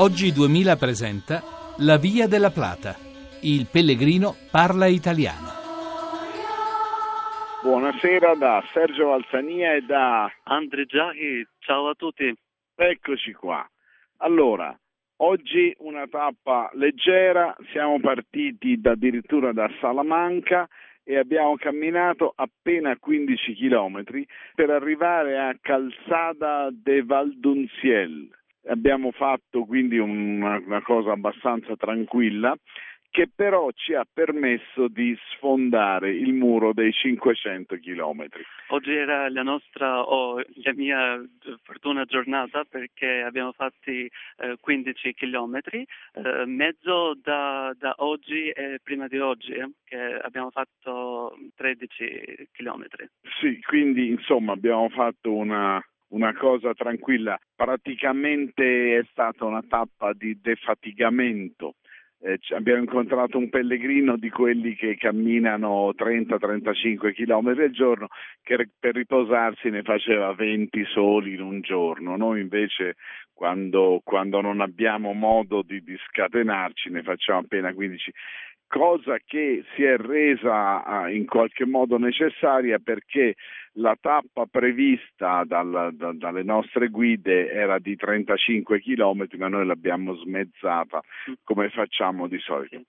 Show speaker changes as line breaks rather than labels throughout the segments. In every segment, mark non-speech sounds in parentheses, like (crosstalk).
Oggi 2000 presenta La Via della Plata. Il pellegrino parla italiano.
Buonasera da Sergio Valsania e da
Andre Giahi, ciao a tutti.
Eccoci qua. Allora, oggi una tappa leggera, siamo partiti da, addirittura da Salamanca e abbiamo camminato appena 15 km per arrivare a Calzada de Valdunziel abbiamo fatto quindi una, una cosa abbastanza tranquilla che però ci ha permesso di sfondare il muro dei 500 chilometri.
Oggi era la nostra o oh, la mia fortuna giornata perché abbiamo fatto eh, 15 chilometri, eh, mezzo da, da, oggi e prima di oggi eh, che abbiamo fatto 13 chilometri.
Sì, quindi insomma abbiamo fatto una, una cosa tranquilla. Praticamente è stata una tappa di defatigamento. Eh, abbiamo incontrato un pellegrino di quelli che camminano 30-35 km al giorno che per riposarsi ne faceva 20 soli in un giorno. Noi invece quando, quando non abbiamo modo di, di scatenarci ne facciamo appena 15 cosa che si è resa in qualche modo necessaria perché la tappa prevista dal, da, dalle nostre guide era di 35 km, ma noi l'abbiamo smezzata come facciamo di solito.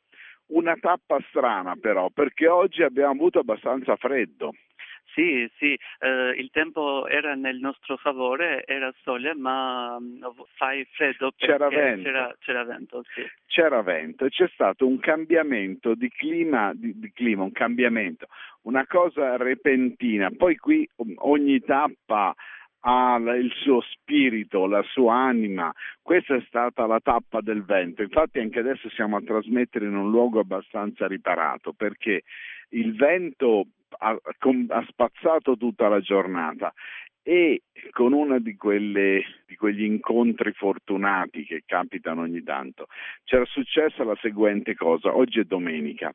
Una tappa strana però, perché oggi abbiamo avuto abbastanza freddo.
Sì, sì, eh, il tempo era nel nostro favore, era sole, ma um, fai freddo perché
c'era vento.
C'era, c'era vento, sì.
C'era vento e c'è stato un cambiamento di clima, di, di clima, un cambiamento, una cosa repentina. Poi qui ogni tappa ha il suo spirito, la sua anima. Questa è stata la tappa del vento. Infatti anche adesso siamo a trasmettere in un luogo abbastanza riparato perché il vento ha, ha spazzato tutta la giornata e con uno di, di, quegli incontri fortunati che capitano ogni tanto c'era successa la seguente cosa, oggi è domenica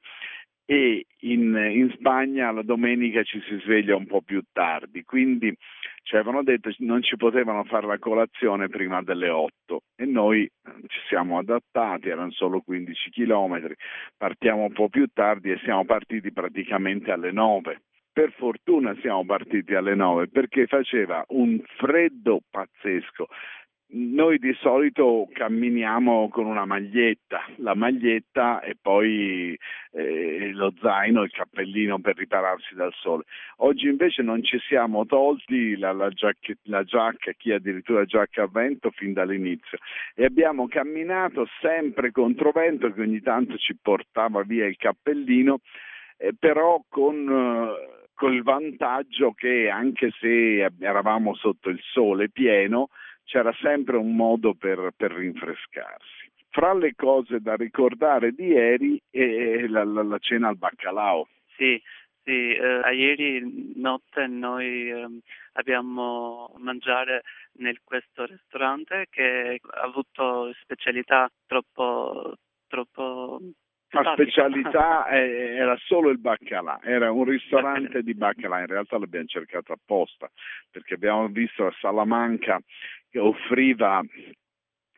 e in, in, Spagna la domenica ci si sveglia un po' più tardi, quindi ci avevano detto che non ci potevano fare la colazione prima delle 8 e noi ci siamo adattati, erano solo 15 chilometri, partiamo un po' più tardi e siamo partiti praticamente alle 9. Per fortuna siamo partiti alle 9 perché faceva un freddo pazzesco noi di solito camminiamo con una maglietta, la maglietta e poi eh, lo zaino, il cappellino per ripararsi dal sole. Oggi invece non ci siamo tolti la, la, giacca, la giacca, chi addirittura giacca a vento fin dall'inizio e abbiamo camminato sempre contro vento che ogni tanto ci portava via il cappellino, eh, però con... Eh, col vantaggio che anche se eravamo sotto il sole pieno, c'era sempre un modo per, per rinfrescarsi. Fra le cose da ricordare di ieri è la, la, la cena al baccalao.
Sì, sì, eh, ieri notte noi eh, abbiamo mangiato in questo ristorante che ha avuto specialità troppo, troppo
la specialità (laughs) era solo il baccalà, era un ristorante (laughs) di baccalà, in realtà l'abbiamo cercato apposta perché abbiamo visto a Salamanca che offriva,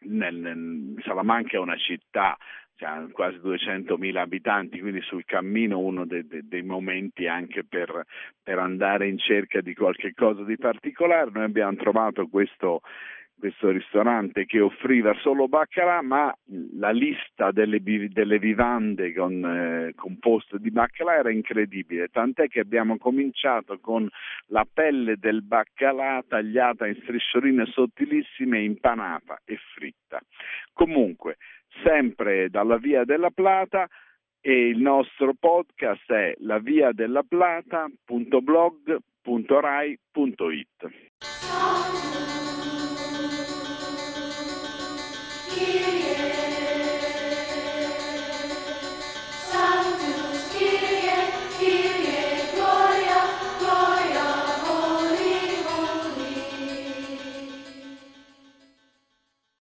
nel, nel, Salamanca è una città cioè, quasi 200.000 abitanti, quindi sul cammino uno dei, dei, dei momenti anche per, per, andare in cerca di qualche cosa di particolare. Noi abbiamo trovato questo questo ristorante che offriva solo baccalà, ma la lista delle, delle vivande con, eh, composte di baccalà era incredibile, tant'è che abbiamo cominciato con la pelle del baccalà tagliata in striscioline sottilissime, impanata e fritta. Comunque, sempre dalla Via della Plata, e il nostro podcast è laviadellaplata.blog.rai.it.